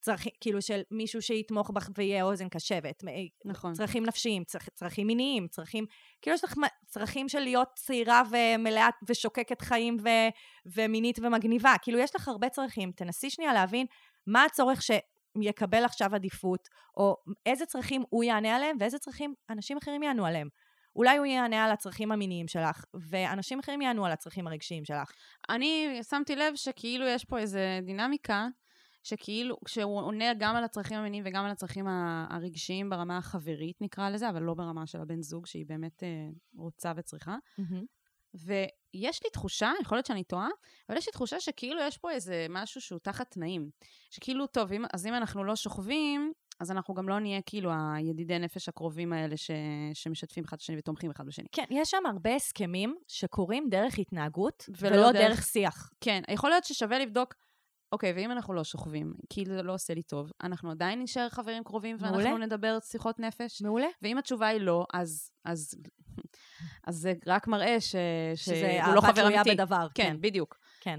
צרכים, כאילו של מישהו שיתמוך בך ויהיה אוזן קשבת. נכון. צרכים נפשיים, צרכ, צרכים מיניים, צרכים... כאילו יש לך צרכים של להיות צעירה ומלאה ושוקקת חיים ו, ומינית ומגניבה. כאילו יש לך הרבה צרכים. תנסי שנייה להבין מה הצורך שיקבל עכשיו עדיפות, או איזה צרכים הוא יענה עליהם ואיזה צרכים אנשים אחרים יענו עליהם. אולי הוא יענה על הצרכים המיניים שלך, ואנשים אחרים יענו על הצרכים הרגשיים שלך. אני שמתי לב שכאילו יש פה איזה דינמיקה, שכאילו, כשהוא עונה גם על הצרכים המיניים וגם על הצרכים הרגשיים ברמה החברית, נקרא לזה, אבל לא ברמה של הבן זוג, שהיא באמת אה, רוצה וצריכה. ויש לי תחושה, יכול להיות שאני טועה, אבל יש לי תחושה שכאילו יש פה איזה משהו שהוא תחת תנאים. שכאילו, טוב, אם, אז אם אנחנו לא שוכבים, אז אנחנו גם לא נהיה כאילו הידידי נפש הקרובים האלה ש, שמשתפים אחד את השני ותומכים אחד בשני. כן, יש שם הרבה הסכמים שקורים דרך התנהגות, ולא ולא דרך- דרך שיח. כן, יכול להיות ששווה לבדוק, אוקיי, ואם אנחנו לא שוכבים, כאילו זה לא עושה לי טוב, אנחנו עדיין נשאר חברים קרובים ואנחנו מעולה. נדבר שיחות נפש? מעולה. ואם התשובה היא לא, אז, אז, אז זה רק מראה ש, שזה שהוא לא חבר אמיתי. בדבר. כן, בדיוק. כן.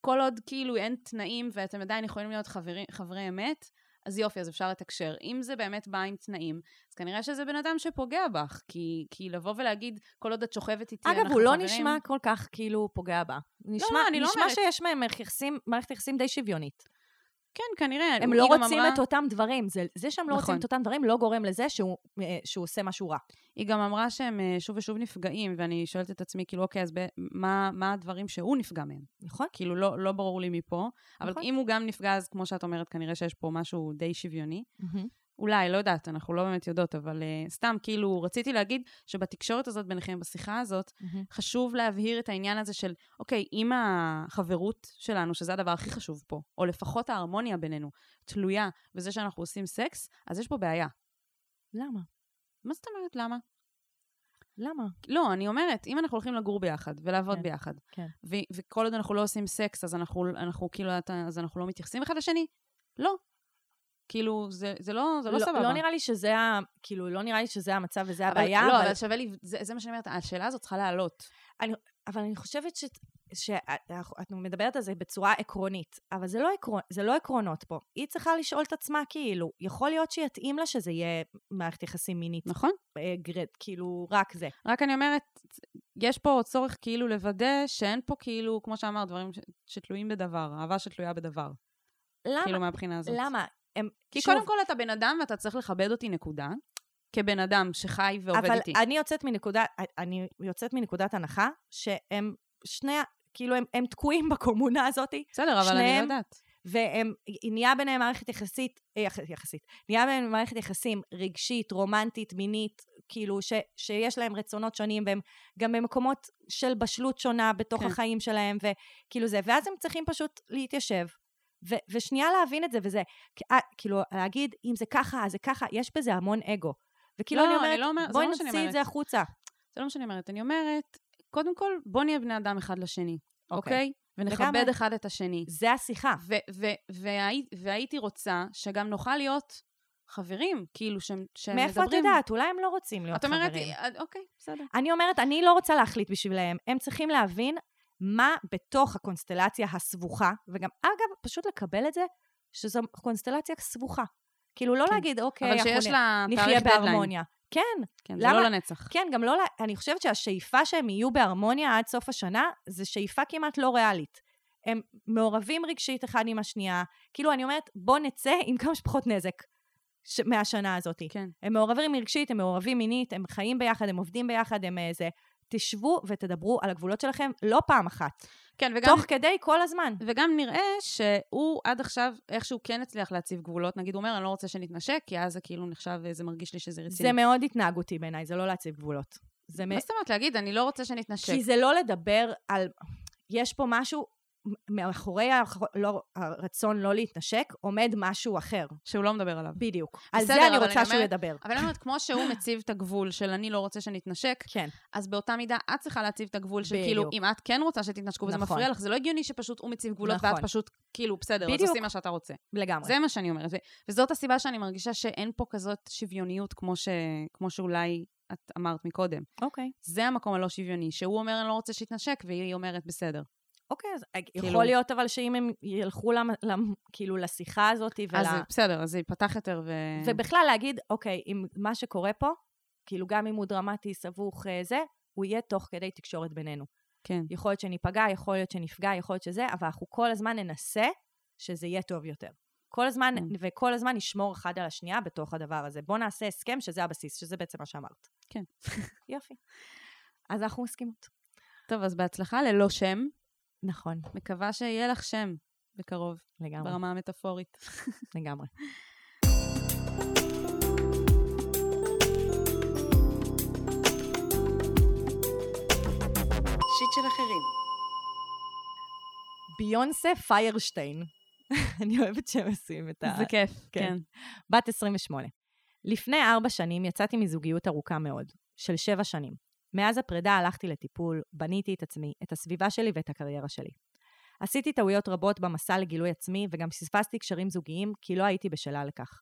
וכל עוד כאילו אין תנאים ואתם עדיין יכולים להיות חברי, חברי אמת, אז יופי, אז אפשר לתקשר. אם זה באמת בא עם תנאים, אז כנראה שזה בן אדם שפוגע בך, כי, כי לבוא ולהגיד, כל עוד את שוכבת איתי, אגב, אנחנו הוא לא חברים... נשמע כל כך כאילו פוגע בה. נשמע, אני לא נשמע אומרת. שיש מהם מערכת יחסים די שוויונית. כן, כנראה. הם לא רוצים אמרה- את אותם דברים. זה, זה שהם לא רוצים נכון. את אותם דברים לא גורם לזה שהוא, אה, שהוא עושה משהו רע. היא גם אמרה שהם אה, שוב ושוב נפגעים, ואני שואלת את עצמי, כאילו, אוקיי, אז ב- מה, מה הדברים שהוא נפגע מהם? נכון? כאילו, לא, לא ברור לי מפה, אבל נכון. אם הוא גם נפגע, אז כמו שאת אומרת, כנראה שיש פה משהו די שוויוני. אולי, לא יודעת, אנחנו לא באמת יודעות, אבל uh, סתם, כאילו, רציתי להגיד שבתקשורת הזאת ביניכם, בשיחה הזאת, חשוב להבהיר את העניין הזה של, אוקיי, אם החברות שלנו, שזה הדבר הכי חשוב פה, או לפחות ההרמוניה בינינו, תלויה בזה שאנחנו עושים סקס, אז יש פה בעיה. למה? מה זאת אומרת, למה? למה? לא, אני אומרת, אם אנחנו הולכים לגור ביחד ולעבוד כן, ביחד, כן. ו- וכל עוד אנחנו לא עושים סקס, אז אנחנו, אנחנו כאילו, אז אנחנו לא מתייחסים אחד לשני? לא. כאילו, זה, זה לא, זה לא, סבבה. לא נראה לי שזה ה... כאילו, לא נראה לי שזה המצב וזה אבל, הבעיה, לא, אבל... אבל שווה לי, זה, זה מה שאני אומרת, השאלה הזאת צריכה לעלות. אבל אני חושבת ש... שאת מדברת על זה בצורה עקרונית, אבל זה לא, עקרון, זה לא עקרונות פה. היא צריכה לשאול את עצמה, כאילו, יכול להיות שיתאים לה שזה יהיה מערכת יחסים מינית, נכון? אה, גרד, כאילו, רק זה. רק אני אומרת, יש פה צורך כאילו לוודא שאין פה כאילו, כמו שאמרת, דברים ש, שתלויים בדבר, אהבה שתלויה בדבר. למה? כאילו, מהבחינה הזאת. למה? הם, כי שוב, קודם כל אתה בן אדם ואתה צריך לכבד אותי, נקודה. כבן אדם שחי ועובד אבל איתי. אני יוצאת מנקודה, אני יוצאת מנקודת הנחה שהם שני, כאילו הם, הם תקועים בקומונה הזאת, בסדר, אבל אני לא שניהם- יודעת. והם, נהיה ביניהם מערכת יחסית, אה, יח, יחסית, נהיה ביניהם מערכת יחסים רגשית, רומנטית, מינית, כאילו ש, שיש להם רצונות שונים, והם גם במקומות של בשלות שונה בתוך. כן. החיים שלהם, וכאילו זה, ואז הם צריכים פשוט להתיישב. ו, ושנייה להבין את זה, וזה, אה, כאילו, להגיד, אם זה ככה, אז זה ככה, יש בזה המון אגו. וכאילו, לא, אני אני אומרת, לא אומר- בואי לא נוציא את. זה החוצה. זה לא מה שאני אומרת. אני אומרת, קודם כל, בוא נהיה בני אדם אחד לשני, אוקיי? ונכבד לגמרי. אחד את השני. זה השיחה. והי- והייתי רוצה שגם נוכל להיות חברים, כאילו, שהם שהם מאיפה את מדברים. יודעת? אולי הם לא רוצים להיות את אומרת, חברים. אה, אוקיי, בסדר. אני אומרת, אני לא רוצה להחליט בשבילם. הם צריכים להבין מה בתוך הקונסטלציה הסבוכה, וגם, אגב, פשוט לקבל את זה, שזו קונסטלציה סבוכה. כאילו, לא כן. להגיד, אוקיי, אבל אנחנו שיש נ- לה נחיה. בהרמוניה. כן, כן, זה למה? לא לנצח. כן, גם לא, אני חושבת שהשאיפה שהם יהיו בהרמוניה עד סוף השנה, זו שאיפה כמעט לא ריאלית. הם מעורבים רגשית אחד עם השנייה. כאילו, אני אומרת, בוא נצא עם כמה שפחות נזק ש- מהשנה הזאת. כן. הם מעורבים רגשית, הם מעורבים מינית, הם חיים ביחד, הם עובדים ביחד, הם איזה... תשבו ותדברו על הגבולות שלכם לא פעם אחת, כן, וגם... תוך כדי כל הזמן. וגם נראה שהוא עד עכשיו איכשהו כן הצליח להציב גבולות. נגיד, הוא אומר, אני לא רוצה שנתנשק, כי אז זה כאילו נחשב, זה מרגיש לי שזה רציני. זה מאוד התנהגותי בעיניי, זה לא להציב גבולות. מה זאת אומרת להגיד, אני לא רוצה שנתנשק? כי זה לא לדבר על... יש פה משהו, מאחורי לא, הרצון לא להתנשק, עומד משהו אחר. שהוא לא מדבר עליו. בדיוק. על בסדר, זה אני רוצה אני שהוא אומרת- ידבר. אבל אני אומרת, כמו שהוא מציב את הגבול של אני לא רוצה שנתנשק, כן. אז באותה מידה את צריכה להציב את הגבול של בדיוק. כאילו, אם את כן רוצה שתתנשקו וזה נכון. מפריע לך, זה לא הגיוני שפשוט הוא מציב גבולות נכון. ואת פשוט, כאילו, בסדר, אז בדיוק. עושים מה שאתה רוצה. לגמרי. זה מה שאני אומרת. ו- וזאת הסיבה שאני מרגישה שאין פה כזאת שוויוניות כמו, ש... כמו שאולי את אמרת מקודם. אוקיי. זה המקום הלא שוויוני, שהוא אומר, אני לא רוצה שיתנשק, והיא אומרת, בסדר. אוקיי, אז כאילו- יכול להיות אבל שאם הם ילכו למ, למ, כאילו לשיחה הזאת ול... אז בסדר, אז זה ייפתח יותר ו... ובכלל להגיד, אוקיי, אם מה שקורה פה, כאילו גם אם הוא דרמטי, סבוך, אה, זה, הוא יהיה תוך כדי תקשורת בינינו. כן. יכול להיות שניפגע, יכול להיות שנפגע, יכול להיות שזה, אבל אנחנו כל הזמן ננסה שזה יהיה טוב יותר. כל הזמן, כן. וכל הזמן נשמור אחד על השנייה בתוך הדבר הזה. בוא נעשה הסכם שזה הבסיס, שזה בעצם מה שאמרת. כן. יופי. אז אנחנו מסכימות. טוב, אז בהצלחה ללא שם. נכון, מקווה שיהיה לך שם בקרוב, לגמרי, ברמה המטאפורית. לגמרי. שיט של אחרים. ביונסה פיירשטיין. אני אוהבת שהם עושים את ה... זה כיף, כן. כן. בת 28. לפני ארבע שנים יצאתי מזוגיות ארוכה מאוד, של שבע שנים. מאז הפרידה הלכתי לטיפול, בניתי את עצמי, את הסביבה שלי ואת הקריירה שלי. עשיתי טעויות רבות במסע לגילוי עצמי, וגם פספסתי קשרים זוגיים, כי לא הייתי בשלה לכך.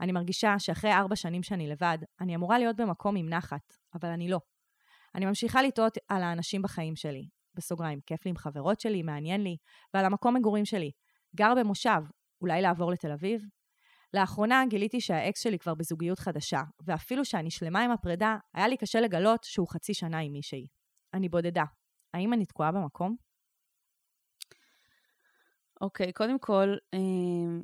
אני מרגישה שאחרי ארבע שנים שאני לבד, אני אמורה להיות במקום עם נחת, אבל אני לא. אני ממשיכה לטעות על האנשים בחיים שלי. בסוגריים, כיף לי עם חברות שלי, מעניין לי, ועל המקום מגורים שלי. גר במושב, אולי לעבור לתל אביב? לאחרונה גיליתי שהאקס שלי כבר בזוגיות חדשה, ואפילו שאני שלמה עם הפרידה, היה לי קשה לגלות שהוא חצי שנה עם מישהי. אני בודדה. האם אני תקועה במקום? אוקיי, קודם כל, אמ,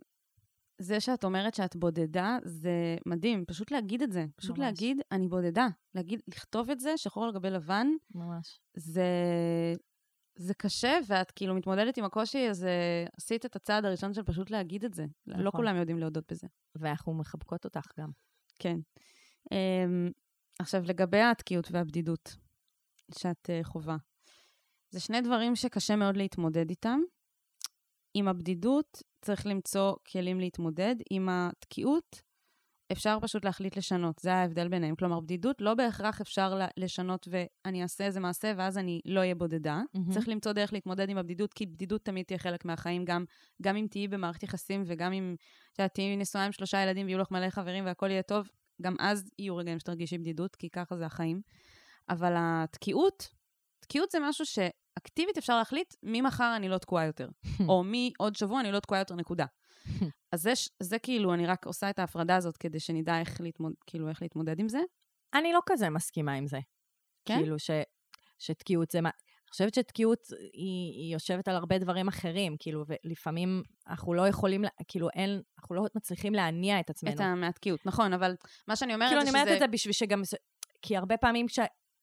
זה שאת אומרת שאת בודדה, זה מדהים. פשוט להגיד את זה. פשוט ממש. להגיד, אני בודדה. להגיד, לכתוב את זה, שחור על גבי לבן, ממש. זה, זה קשה, ואת כאילו מתמודדת עם הקושי, אז אה, עשית את הצעד הראשון של פשוט להגיד את זה. נכון. לא נכון. כולם יודעים להודות בזה. ואנחנו מחבקות אותך גם. כן. Um, עכשיו, לגבי התקיעות והבדידות שאת uh, חווה, זה שני דברים שקשה מאוד להתמודד איתם. עם הבדידות צריך למצוא כלים להתמודד, עם התקיעות אפשר פשוט להחליט לשנות, זה ההבדל ביניהם. כלומר, בדידות לא בהכרח אפשר לשנות ואני אעשה איזה מעשה ואז אני לא אהיה בודדה. מהמם. צריך למצוא דרך להתמודד עם הבדידות, כי בדידות תמיד תהיה חלק מהחיים, גם, גם אם תהיי במערכת יחסים וגם אם את יודעת, תהיי נשואה עם שלושה ילדים ויהיו לך מלא חברים והכל יהיה טוב, גם אז יהיו רגעים שתרגישי בדידות, כי ככה זה החיים. אבל התקיעות, תקיעות זה משהו שאקטיבית אפשר להחליט, ממחר אני לא תקועה יותר, או מעוד שבוע אני לא תקועה יותר, נקודה. אז זה, זה כאילו, אני רק עושה את ההפרדה הזאת כדי שנדע איך, להתמוד, כאילו, איך להתמודד עם זה. אני לא כזה מסכימה עם זה. כן? כאילו ש, שתקיעות זה מה... אני חושבת שתקיעות היא, היא יושבת על הרבה דברים אחרים, כאילו, ולפעמים אנחנו לא יכולים, כאילו, אין, אנחנו לא מצליחים להניע את עצמנו. את מהתקיעות, נכון, אבל מה שאני אומרת כאילו, זה אני אומרת שזה... את זה בשביל שגם... כי הרבה פעמים כש...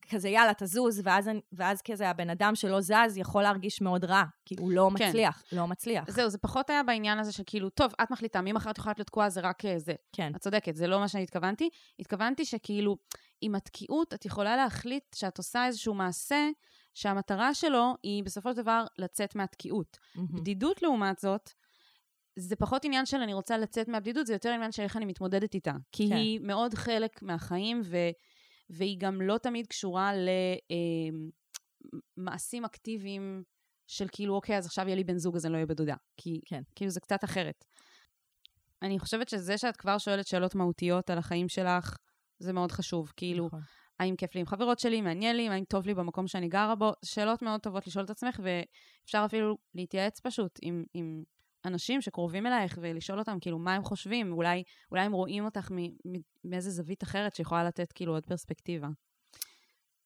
כזה, יאללה, תזוז, ואז, ואז כזה הבן אדם שלא זז יכול להרגיש מאוד רע, כי הוא לא כן. מצליח, לא מצליח. זהו, זה פחות היה בעניין הזה של כאילו, טוב, את מחליטה, ממחר את יכולה להיות תקועה, זה רק אה, זה. כן. את צודקת, זה לא מה שהתכוונתי. התכוונתי שכאילו, עם התקיעות, את יכולה להחליט שאת עושה איזשהו מעשה, שהמטרה שלו היא בסופו של דבר לצאת מהתקיעות. מהמם. בדידות, לעומת זאת, זה פחות עניין של אני רוצה לצאת מהבדידות, זה יותר עניין של איך אני מתמודדת איתה. כי כן. היא מאוד חלק מהחיים, ו, והיא גם לא תמיד קשורה למעשים אקטיביים של כאילו, אוקיי, אז עכשיו יהיה לי בן זוג, אז אני לא אהיה בדודה. כי כן. כאילו זה קצת אחרת. אני חושבת שזה שאת כבר שואלת שאלות מהותיות על החיים שלך, זה מאוד חשוב. כאילו, נכון. האם כיף לי עם חברות שלי, מעניין לי, האם טוב לי במקום שאני גרה בו, שאלות מאוד טובות לשאול את עצמך, ואפשר אפילו להתייעץ פשוט עם, עם אנשים שקרובים אלייך ולשאול אותם, כאילו, מה הם חושבים, אולי, אולי הם רואים אותך מ- מ- מאיזה זווית אחרת שיכולה לתת כאילו עוד פרספקטיבה.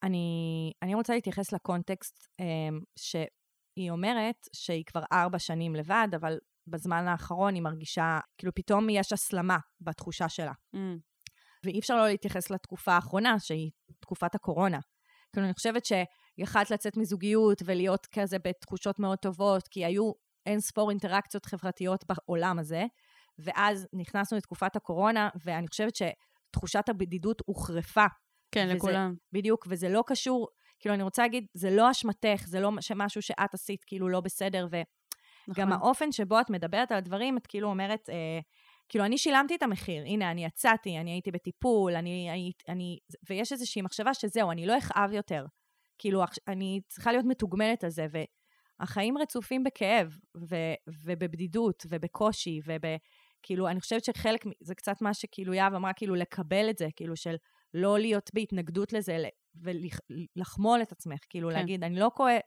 אני, אני רוצה להתייחס לקונטקסט אמ, שהיא אומרת שהיא כבר ארבע שנים לבד, אבל בזמן האחרון היא מרגישה, כאילו פתאום יש הסלמה בתחושה שלה. Mm, ואי אפשר לא להתייחס לתקופה האחרונה, שהיא תקופת הקורונה. כאילו, אני חושבת שיכלת לצאת מזוגיות ולהיות כזה בתחושות מאוד טובות, כי היו אין ספור אינטראקציות חברתיות בעולם הזה, ואז נכנסנו לתקופת הקורונה, ואני חושבת שתחושת הבדידות הוחרפה כן, וזה- לכולם. בדיוק, וזה לא קשור, כאילו, אני רוצה להגיד, זה לא אשמתך, זה לא משהו שאת עשית כאילו לא בסדר, וגם נכון. האופן שבו את מדברת על הדברים, את כאילו אומרת, אה, כאילו, אני שילמתי את המחיר, הנה, אני יצאתי, אני הייתי בטיפול, אני, אני, אני, ויש איזושהי מחשבה שזהו, אני לא אכאב יותר. כאילו, אני צריכה להיות מתוגמלת על זה, והחיים רצופים בכאב, ו, ובבדידות, ובקושי, וב... כאילו, אני חושבת שחלק, זה קצת מה שכאילו יהב אמרה, כאילו, לקבל את זה, כאילו, של לא להיות בהתנגדות לזה, ולחמול את עצמך, כאילו, כן. להגיד, אני לא כואב,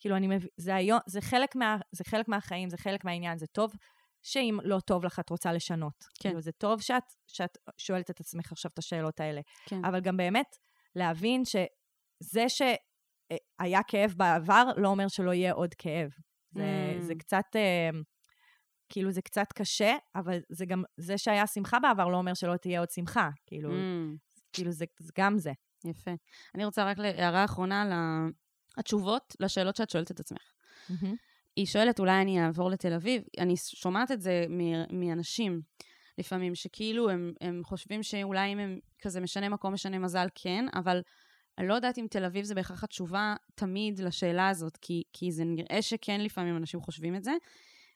כאילו, אני מבין, זה היום, זה חלק, מה, זה חלק מהחיים, זה חלק מהעניין, זה טוב שאם לא טוב לך, את רוצה לשנות. כן. כאילו, זה טוב שאת, שאת שואלת את עצמך עכשיו את השאלות האלה. כן. אבל גם באמת, להבין שזה שהיה כאב בעבר, לא אומר שלא יהיה עוד כאב. זה, Mm. זה קצת, אה, כאילו, זה קצת קשה, אבל זה גם, זה שהיה שמחה בעבר לא אומר שלא תהיה עוד שמחה. כאילו, Mm, כאילו זה, זה גם זה. יפה. אני רוצה רק להערה אחרונה על התשובות לשאלות שאת שואלת את עצמך. היא שואלת, אולי אני אעבור לתל אביב? אני שומעת את זה מ- מאנשים לפעמים, שכאילו הם, הם חושבים שאולי אם הם כזה משנה מקום, משנה מזל, כן, אבל אני לא יודעת אם תל אביב זה בהכרח התשובה תמיד לשאלה הזאת, כי, כי זה נראה שכן לפעמים אנשים חושבים את זה.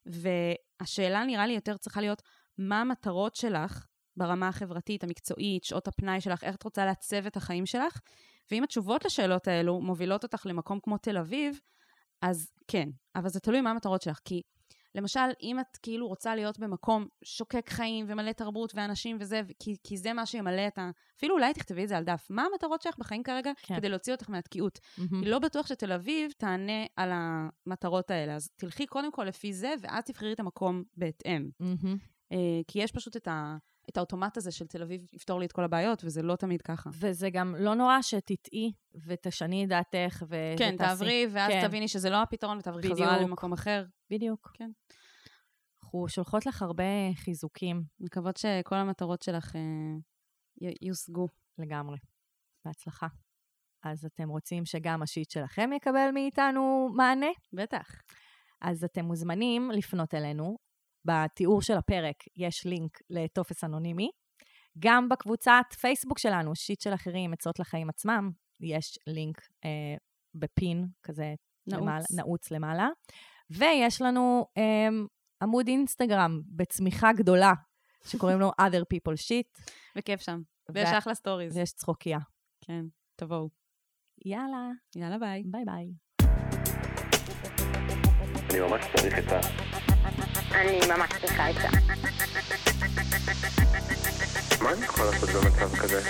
והשאלה נראה לי יותר צריכה להיות, מה המטרות שלך ברמה החברתית, המקצועית, שעות הפנאי שלך, איך את רוצה לעצב את החיים שלך? ואם התשובות לשאלות האלו מובילות אותך למקום כמו תל אביב, אז כן, אבל זה תלוי מה המטרות שלך. כי למשל, אם את כאילו רוצה להיות במקום שוקק חיים ומלא תרבות ואנשים וזה, כי, כי זה מה שימלא את ה... אפילו אולי תכתבי את זה על דף. מה המטרות שלך בחיים כרגע כן. כדי להוציא אותך מהתקיעות? מהמם. לא בטוח שתל אביב תענה על המטרות האלה. אז תלכי קודם כל לפי זה, ואז תבחרי את המקום בהתאם. אה, כי יש פשוט את, ה, את האוטומט הזה של תל אביב יפתור לי את כל הבעיות, וזה לא תמיד ככה. וזה גם לא נורא שתטעי ותשני את דעתך. כן, ותעשי- תעברי, ואז כן. תביני שזה לא הפתרון, ותעברי חזרה. למקום אחר. בדיוק. כן. אנחנו שולחות לך הרבה חיזוקים מקוות שכל המטרות שלך אה, יושגו. לגמרי. בהצלחה. אז אתם רוצים שגם השיט שלכם יקבל מאיתנו מענה? בטח. אז אתם מוזמנים לפנות אלינו. בתיאור של הפרק יש לינק לטופס אנונימי. גם בקבוצת פייסבוק שלנו, שיט של אחרים, עצות לחיים עצמם, יש לינק אה, ב pin כזה נעוץ. למעלה, נעוץ למעלה. ויש לנו אה, עמוד אינסטגרם בצמיחה גדולה, שקוראים לו other people shit, וכיף שם. ויש ו- אחלה stories. ויש צחוקיה. כן, תבואו. יאללה, יאללה ביי. ביי ביי. אני ממש צריך את ה... אני ממש צריכה את זה. מה אני יכול לעשות במצב כזה?